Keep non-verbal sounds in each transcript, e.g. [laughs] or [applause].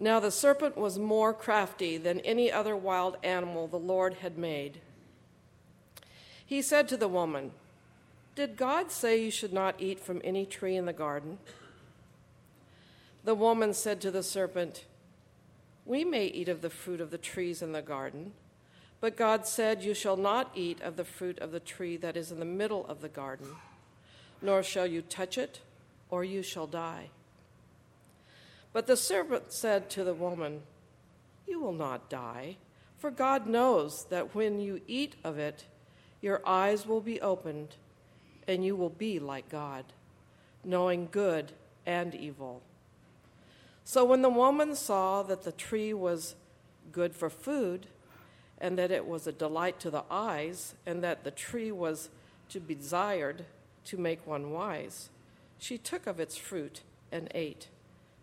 Now the serpent was more crafty than any other wild animal the Lord had made. He said to the woman, Did God say you should not eat from any tree in the garden? The woman said to the serpent, We may eat of the fruit of the trees in the garden, but God said, You shall not eat of the fruit of the tree that is in the middle of the garden, nor shall you touch it, or you shall die. But the servant said to the woman, You will not die, for God knows that when you eat of it, your eyes will be opened, and you will be like God, knowing good and evil. So when the woman saw that the tree was good for food, and that it was a delight to the eyes, and that the tree was to be desired to make one wise, she took of its fruit and ate.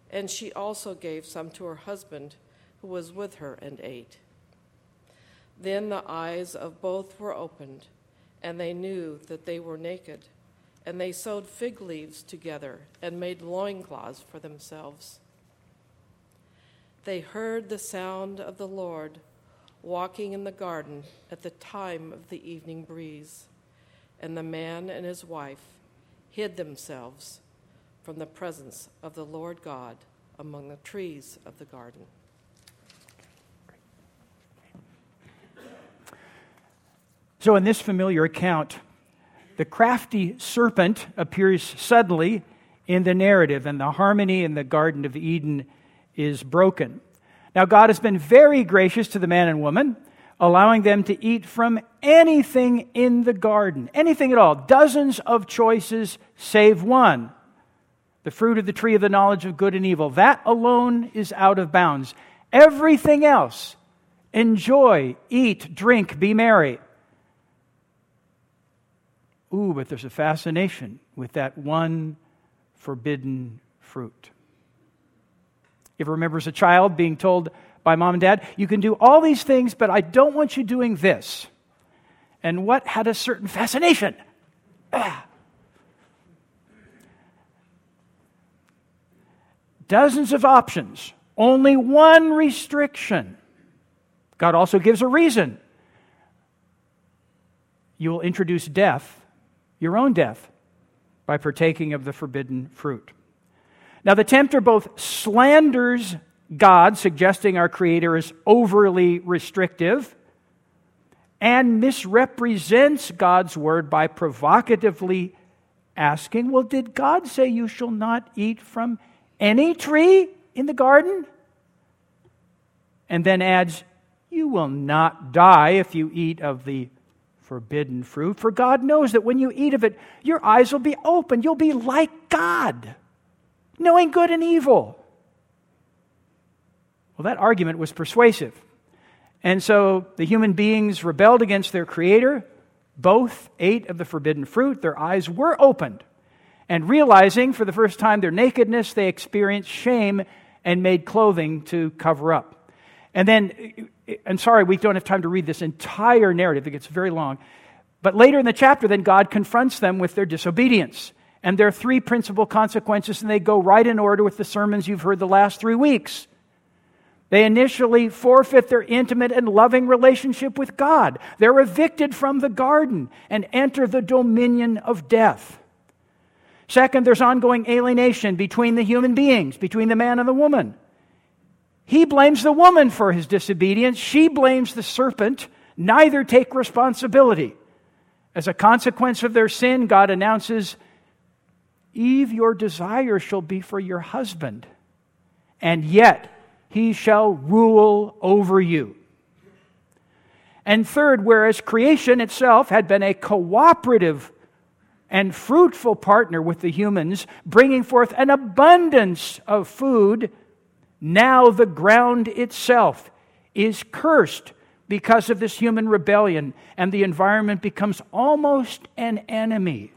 And she also gave some to her husband who was with her and ate. Then the eyes of both were opened, and they knew that they were naked. And they sewed fig leaves together and made loincloths for themselves. They heard the sound of the Lord walking in the garden at the time of the evening breeze, and the man and his wife hid themselves from the presence of the Lord God among the trees of the garden. So, in this familiar account, the crafty serpent appears suddenly in the narrative, and the harmony in the Garden of Eden is broken. Now, God has been very gracious to the man and woman, allowing them to eat from anything in the garden, anything at all, dozens of choices save one the fruit of the tree of the knowledge of good and evil. That alone is out of bounds. Everything else, enjoy, eat, drink, be merry. Ooh, but there's a fascination with that one forbidden fruit. You ever remember as a child being told by mom and dad, you can do all these things, but I don't want you doing this? And what had a certain fascination? Ah. Dozens of options, only one restriction. God also gives a reason. You will introduce death, your own death, by partaking of the forbidden fruit. Now, the tempter both slanders God, suggesting our Creator is overly restrictive, and misrepresents God's word by provocatively asking, Well, did God say you shall not eat from any tree in the garden? And then adds, You will not die if you eat of the forbidden fruit, for God knows that when you eat of it, your eyes will be opened. You'll be like God knowing good and evil. Well, that argument was persuasive. And so the human beings rebelled against their Creator. Both ate of the forbidden fruit. Their eyes were opened. And realizing for the first time their nakedness, they experienced shame and made clothing to cover up. And then, I'm sorry, we don't have time to read this entire narrative, it gets very long. But later in the chapter, then God confronts them with their disobedience. And there are three principal consequences, and they go right in order with the sermons you've heard the last three weeks. They initially forfeit their intimate and loving relationship with God. They're evicted from the garden and enter the dominion of death. Second, there's ongoing alienation between the human beings, between the man and the woman. He blames the woman for his disobedience, she blames the serpent. Neither take responsibility. As a consequence of their sin, God announces Eve, your desire shall be for your husband, and yet he shall rule over you. And third, whereas creation itself had been a cooperative and fruitful partner with the humans, bringing forth an abundance of food, now the ground itself is cursed because of this human rebellion, and the environment becomes almost an enemy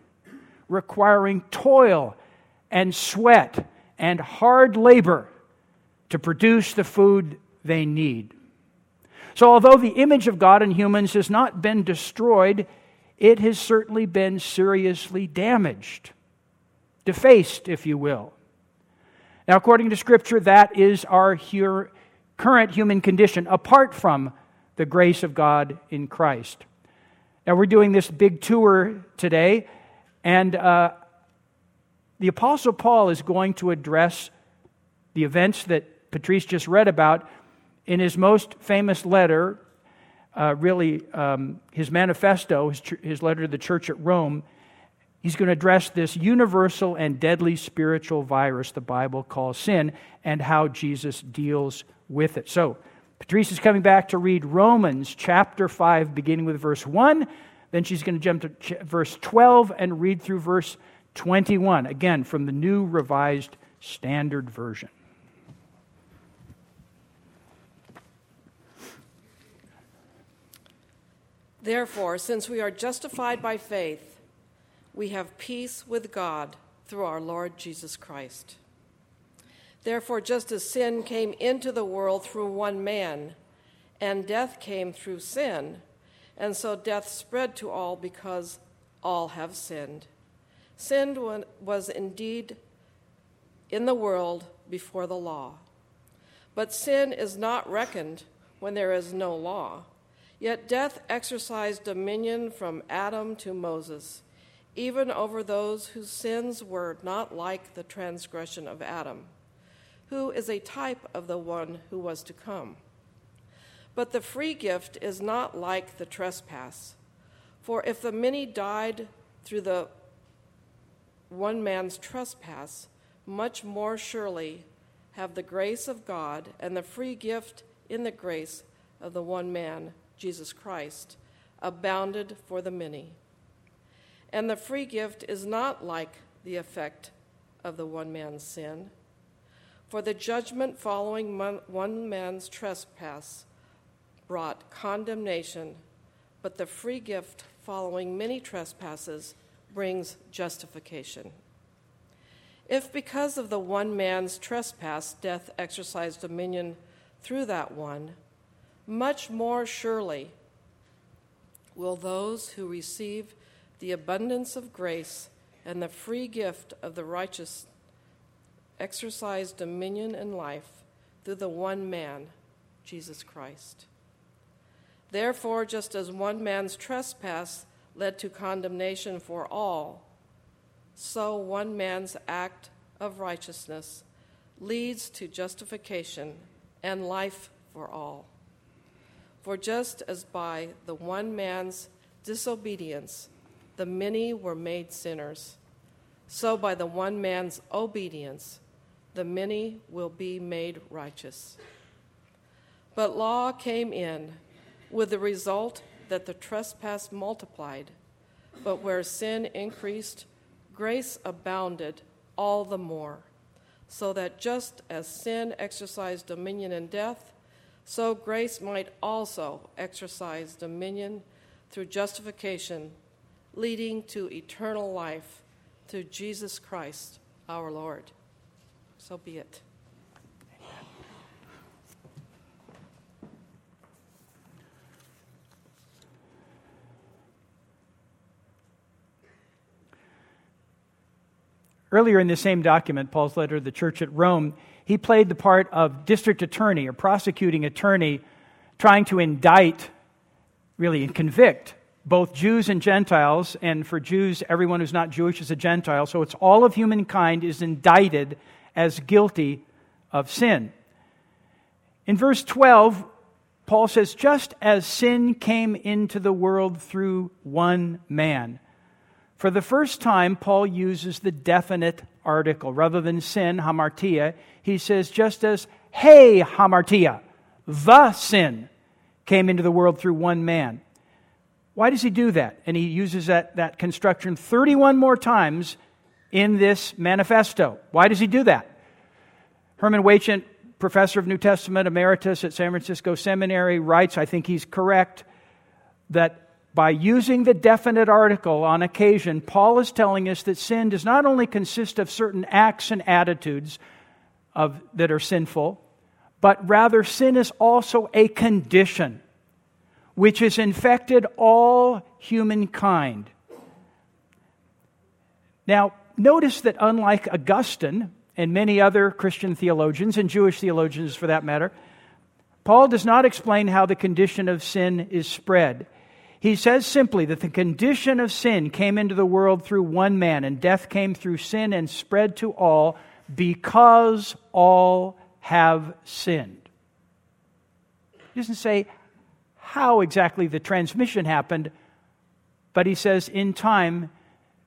requiring toil and sweat and hard labor to produce the food they need. So, although the image of God in humans has not been destroyed, it has certainly been seriously damaged. defaced, if you will. Now, according to Scripture, that is our current human condition apart from the grace of God in Christ. Now, we're doing this big tour today, and uh, the Apostle Paul is going to address the events that Patrice just read about in his most famous letter, uh, really um, his manifesto, his, his letter to the church at Rome. He's going to address this universal and deadly spiritual virus the Bible calls sin and how Jesus deals with it. So, Patrice is coming back to read Romans chapter 5, beginning with verse 1. Then she's going to jump to verse 12 and read through verse 21, again from the New Revised Standard Version. Therefore, since we are justified by faith, we have peace with God through our Lord Jesus Christ. Therefore, just as sin came into the world through one man, and death came through sin, and so death spread to all because all have sinned. Sin was indeed in the world before the law. But sin is not reckoned when there is no law. Yet death exercised dominion from Adam to Moses, even over those whose sins were not like the transgression of Adam, who is a type of the one who was to come. But the free gift is not like the trespass. For if the many died through the one man's trespass, much more surely have the grace of God and the free gift in the grace of the one man Jesus Christ, abounded for the many. And the free gift is not like the effect of the one man's sin. For the judgment following one man's trespass brought condemnation, but the free gift following many trespasses brings justification. If because of the one man's trespass death exercised dominion through that one, much more surely will those who receive the abundance of grace and the free gift of the righteous exercise dominion and life through the one man, Jesus Christ. Therefore, just as one man's trespass led to condemnation for all, so one man's act of righteousness leads to justification and life for all. For just as by the one man's disobedience the many were made sinners, so by the one man's obedience the many will be made righteous. But law came in with the result that the trespass multiplied, but where sin increased, grace abounded all the more, so that just as sin exercised dominion in death, so grace might also exercise dominion through justification, leading to eternal life through Jesus Christ our Lord. So be it. Earlier in the same document, Paul's letter to the church at Rome, he played the part of district attorney or prosecuting attorney trying to indict, really, and convict both Jews and Gentiles. And for Jews, everyone who's not Jewish is a Gentile. So it's all of humankind is indicted as guilty of sin. In verse 12, Paul says, just as sin came into the world through one man. For the first time, Paul uses the definite article. Rather than sin, hamartia, he says, just as hey, hamartia, the sin came into the world through one man. Why does he do that? And he uses that, that construction 31 more times in this manifesto. Why does he do that? Herman Waetjen, professor of New Testament emeritus at San Francisco Seminary, writes, I think he's correct, that by using the definite article on occasion, Paul is telling us that sin does not only consist of certain acts and attitudes of, that are sinful, but rather sin is also a condition which has infected all humankind. Now, notice that unlike Augustine and many other Christian theologians, and Jewish theologians for that matter, Paul does not explain how the condition of sin is spread. He says simply that the condition of sin came into the world through one man, and death came through sin and spread to all because all have sinned. He doesn't say how exactly the transmission happened, but he says in time,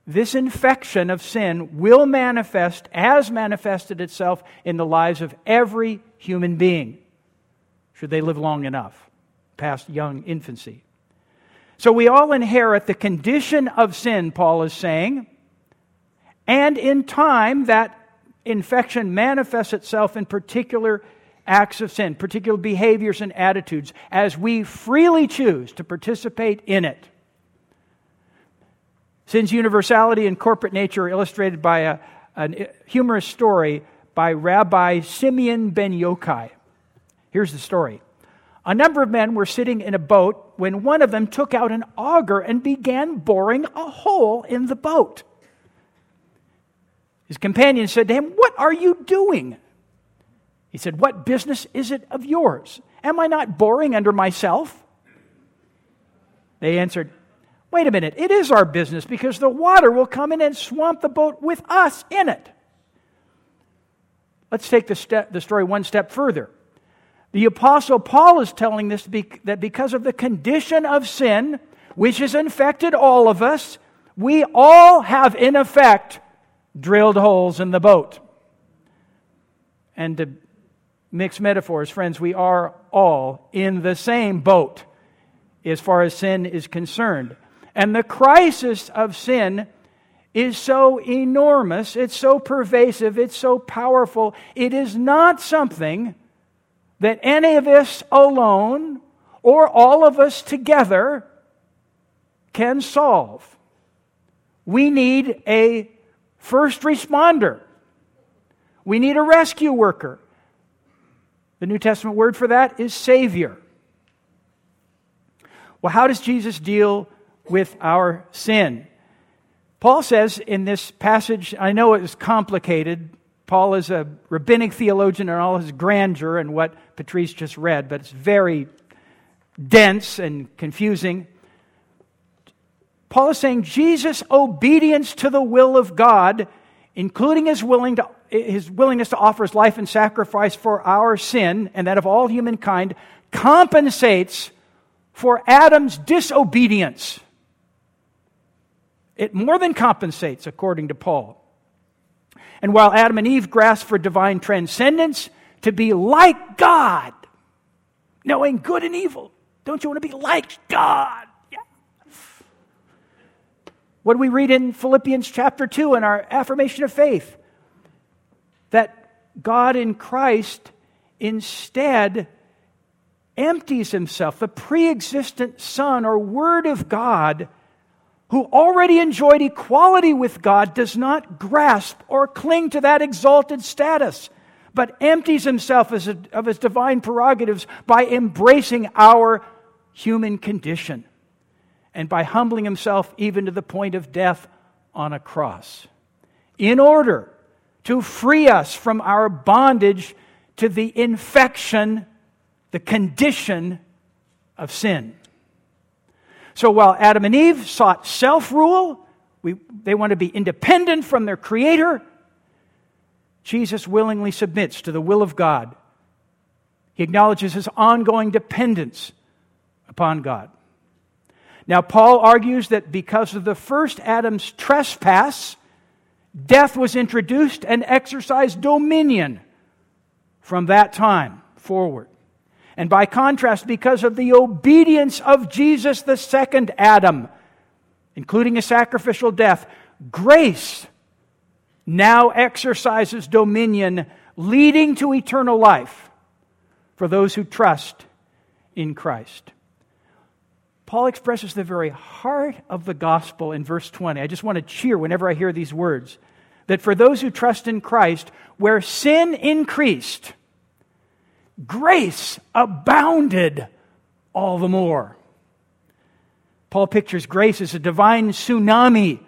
this infection of sin will manifest as manifested itself in the lives of every human being, should they live long enough, past young infancy. So we all inherit the condition of sin, Paul is saying, and in time that infection manifests itself in particular acts of sin, particular behaviors and attitudes, as we freely choose to participate in it. Sin's universality and corporate nature are illustrated by a, a humorous story by Rabbi Simeon ben Yochai. Here's the story. A number of men were sitting in a boat when one of them took out an auger and began boring a hole in the boat. His companion said to him, What are you doing? He said, What business is it of yours? Am I not boring under myself? They answered, Wait a minute, it is our business because the water will come in and swamp the boat with us in it. Let's take the, step, the story one step further. The Apostle Paul is telling this that because of the condition of sin, which has infected all of us, we all have, in effect, drilled holes in the boat. And to mix metaphors, friends, we are all in the same boat as far as sin is concerned. And the crisis of sin is so enormous, it's so pervasive, it's so powerful. It is not something that any of us alone or all of us together can solve. We need a first responder. We need a rescue worker. The New Testament word for that is Savior. Well, how does Jesus deal with our sin. Paul says in this passage, I know it is complicated. Paul is a rabbinic theologian in all his grandeur and what Patrice just read, but it's very dense and confusing. Paul is saying Jesus' obedience to the will of God, including his, willing to, his willingness to offer his life and sacrifice for our sin and that of all humankind, compensates for Adam's disobedience. It more than compensates, according to Paul. And while Adam and Eve grasped for divine transcendence, to be like God, knowing good and evil, don't you want to be like God? What do we read in Philippians chapter 2 in our affirmation of faith? That God in Christ instead empties himself, the pre existent Son or Word of God who already enjoyed equality with God does not grasp or cling to that exalted status, but empties himself of his divine prerogatives by embracing our human condition and by humbling himself even to the point of death on a cross in order to free us from our bondage to the infection, the condition of sin. So while Adam and Eve sought self rule, they want to be independent from their Creator, Jesus willingly submits to the will of God. He acknowledges his ongoing dependence upon God. Now, Paul argues that because of the first Adam's trespass, death was introduced and exercised dominion from that time forward. And by contrast, because of the obedience of Jesus, the second Adam, including a sacrificial death, grace now exercises dominion, leading to eternal life for those who trust in Christ. Paul expresses the very heart of the gospel in verse 20. I just want to cheer whenever I hear these words that for those who trust in Christ, where sin increased, grace abounded all the more. Paul pictures grace as a divine tsunami,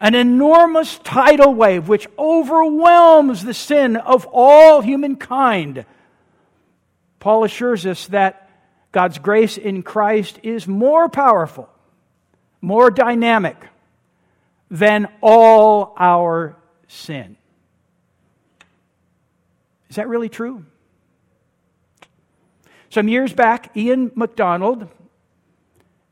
an enormous tidal wave which overwhelms the sin of all humankind. Paul assures us that God's grace in Christ is more powerful, more dynamic than all our sin. Is that really true? Some years back, Ian MacDonald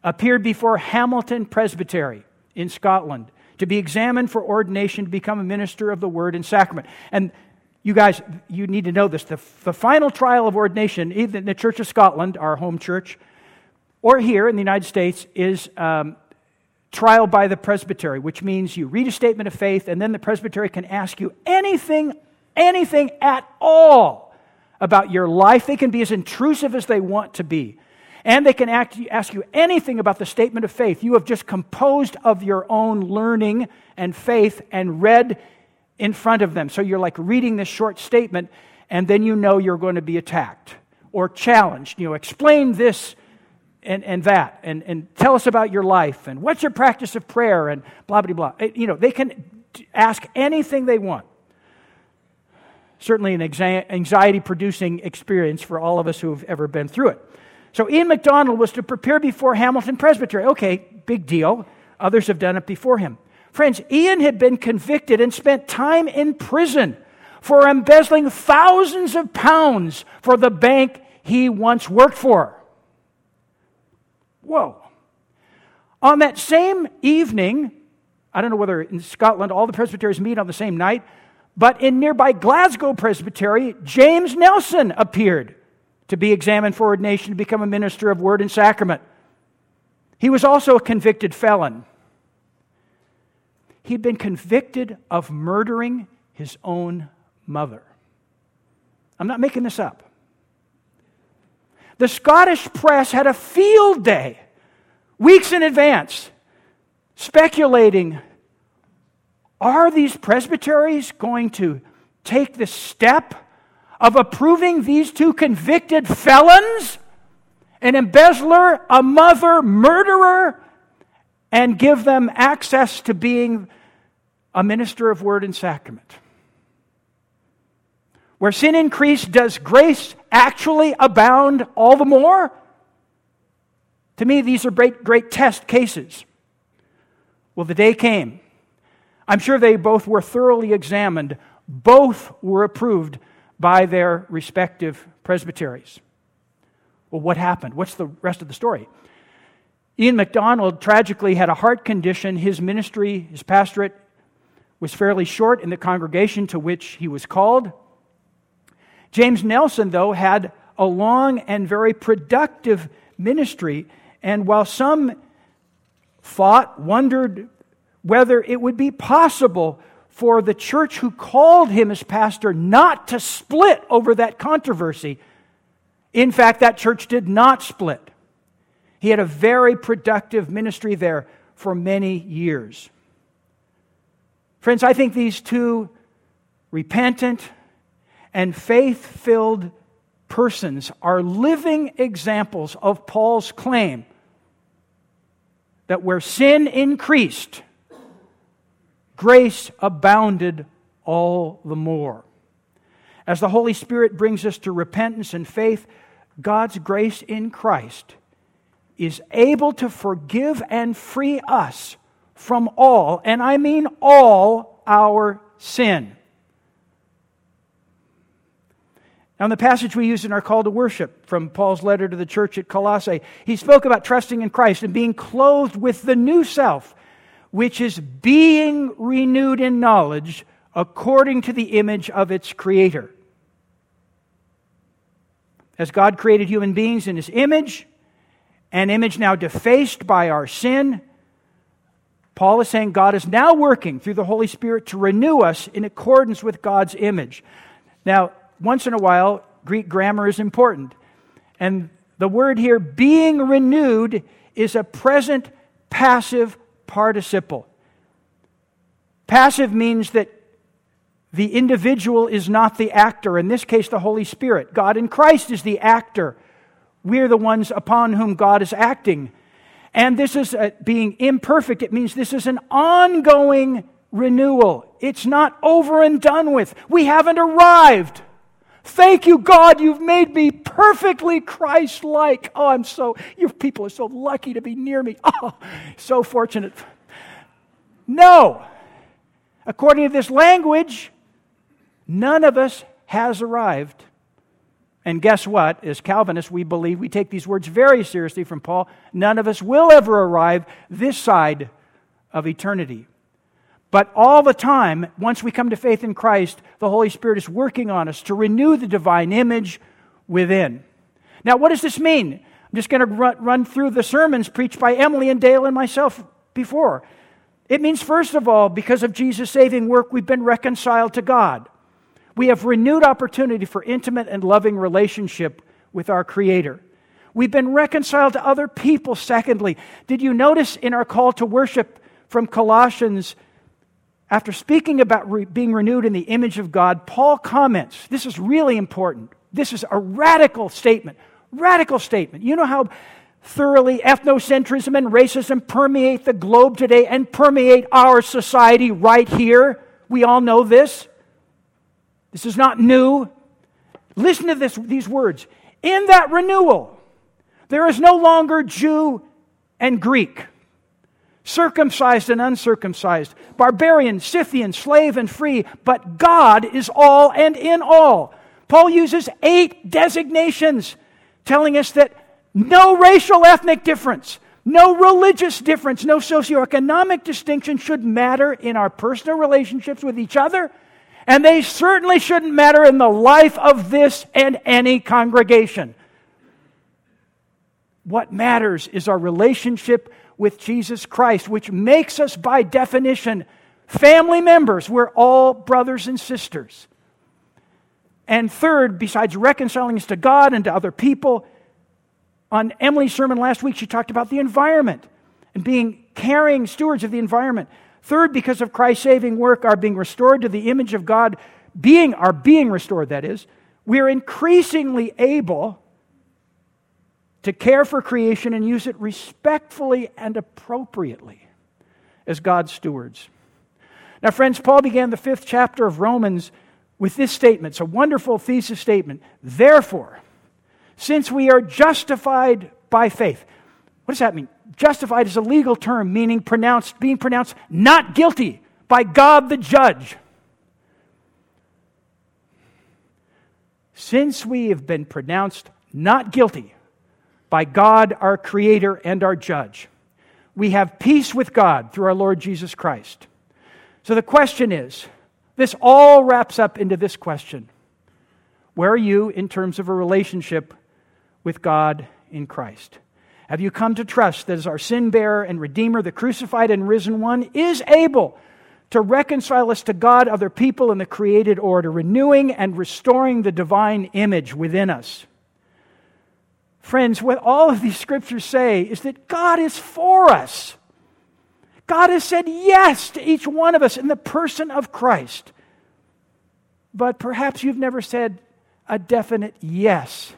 appeared before Hamilton Presbytery in Scotland to be examined for ordination to become a minister of the word and sacrament. And you guys, you need to know this. The, the final trial of ordination, either in the Church of Scotland, our home church, or here in the United States, is um, trial by the presbytery, which means you read a statement of faith and then the presbytery can ask you anything, anything at all about your life. They can be as intrusive as they want to be. And they can act, ask you anything about the statement of faith. You have just composed of your own learning and faith and read in front of them. So you're like reading this short statement, and then you know you're going to be attacked or challenged. You know, explain this and, and that, and, and tell us about your life, and what's your practice of prayer, and blah, blah, blah. You know, they can ask anything they want. Certainly an anxiety producing experience for all of us who have ever been through it. So Ian MacDonald was to prepare before Hamilton Presbytery. Okay, big deal. Others have done it before him. Friends, Ian had been convicted and spent time in prison for embezzling thousands of pounds for the bank he once worked for. Whoa. On that same evening, I don't know whether in Scotland all the presbyteries meet on the same night, but in nearby Glasgow Presbytery, James Nelson appeared to be examined for ordination to become a minister of word and sacrament. He was also a convicted felon. He'd been convicted of murdering his own mother. I'm not making this up. The Scottish press had a field day, weeks in advance, speculating are these presbyteries going to take the step of approving these two convicted felons, an embezzler, a mother, murderer, and give them access to being a minister of word and sacrament. Where sin increased, does grace actually abound all the more? To me, these are great, great test cases. Well, the day came. I'm sure they both were thoroughly examined. Both were approved by their respective presbyteries. Well, what happened? What's the rest of the story? Ian MacDonald tragically had a heart condition. His ministry, his pastorate, was fairly short in the congregation to which he was called. James Nelson, though, had a long and very productive ministry. And while some thought, wondered whether it would be possible for the church who called him as pastor not to split over that controversy. In fact, that church did not split. He had a very productive ministry there for many years. Friends, I think these two repentant and faith filled persons are living examples of Paul's claim that where sin increased, grace abounded all the more. As the Holy Spirit brings us to repentance and faith, God's grace in Christ is able to forgive and free us from all, and I mean all, our sin. Now, in the passage we use in our call to worship from Paul's letter to the church at Colossae, he spoke about trusting in Christ and being clothed with the new self which is being renewed in knowledge according to the image of its creator. As God created human beings in his image, an image now defaced by our sin, Paul is saying God is now working through the Holy Spirit to renew us in accordance with God's image. Now, once in a while, Greek grammar is important. And the word here, being renewed, is a present passive participle. Passive means that the individual is not the actor, in this case, the Holy Spirit. God in Christ is the actor. We're the ones upon whom God is acting. And this is a, being imperfect. It means this is an ongoing renewal. It's not over and done with. We haven't arrived. Thank you, God, you've made me perfectly Christ like. Oh, I'm so, your people are so lucky to be near me. [laughs] Oh, so fortunate. No. According to this language, none of us has arrived. And guess what? As Calvinists, we believe we take these words very seriously from Paul. None of us will ever arrive this side of eternity. But all the time, once we come to faith in Christ, the Holy Spirit is working on us to renew the divine image within. Now, what does this mean? I'm just going to run through the sermons preached by Emily and Dale and myself before. It means, first of all, because of Jesus' saving work, we've been reconciled to God. We have renewed opportunity for intimate and loving relationship with our Creator. We've been reconciled to other people, secondly. Did you notice in our call to worship from Colossians after speaking about re- being renewed in the image of God, Paul comments this is really important. This is a radical statement. Radical statement. You know how thoroughly ethnocentrism and racism permeate the globe today and permeate our society right here? We all know this. This is not new. Listen to this, these words. In that renewal, there is no longer Jew and Greek circumcised and uncircumcised, barbarian, Scythian, slave and free, but God is all and in all. Paul uses eight designations telling us that no racial ethnic difference, no religious difference, no socioeconomic distinction should matter in our personal relationships with each other, and they certainly shouldn't matter in the life of this and any congregation. What matters is our relationship with Jesus Christ, which makes us, by definition, family members. We're all brothers and sisters. And third, besides reconciling us to God and to other people, on Emily's sermon last week, she talked about the environment and being caring stewards of the environment. Third, because of Christ's saving work, are being restored to the image of God, being are being restored, that is, we are increasingly able to care for creation and use it respectfully and appropriately as God's stewards. Now, friends, Paul began the fifth chapter of Romans with this statement. It's a wonderful thesis statement. Therefore, since we are justified by faith, what does that mean? Justified is a legal term meaning pronounced, being pronounced not guilty by God the judge. Since we have been pronounced not guilty by God, our Creator and our Judge. We have peace with God through our Lord Jesus Christ. So the question is this all wraps up into this question Where are you in terms of a relationship with God in Christ? Have you come to trust that as our sin bearer and Redeemer, the crucified and risen one, is able to reconcile us to God, other people, and the created order, renewing and restoring the divine image within us? Friends, what all of these scriptures say is that God is for us. God has said yes to each one of us in the person of Christ. But perhaps you've never said a definite yes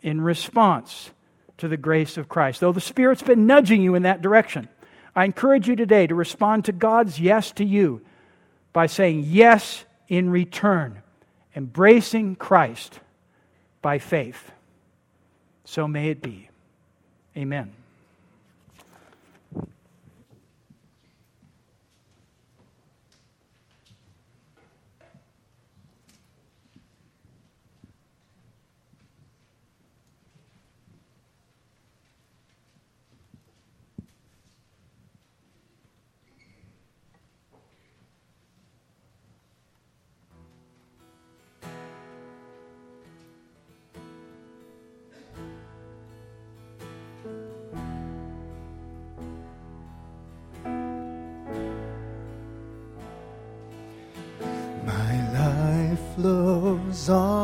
in response to the grace of Christ. Though the Spirit's been nudging you in that direction, I encourage you today to respond to God's yes to you by saying yes in return, embracing Christ by faith. So may it be. Amen. Flows on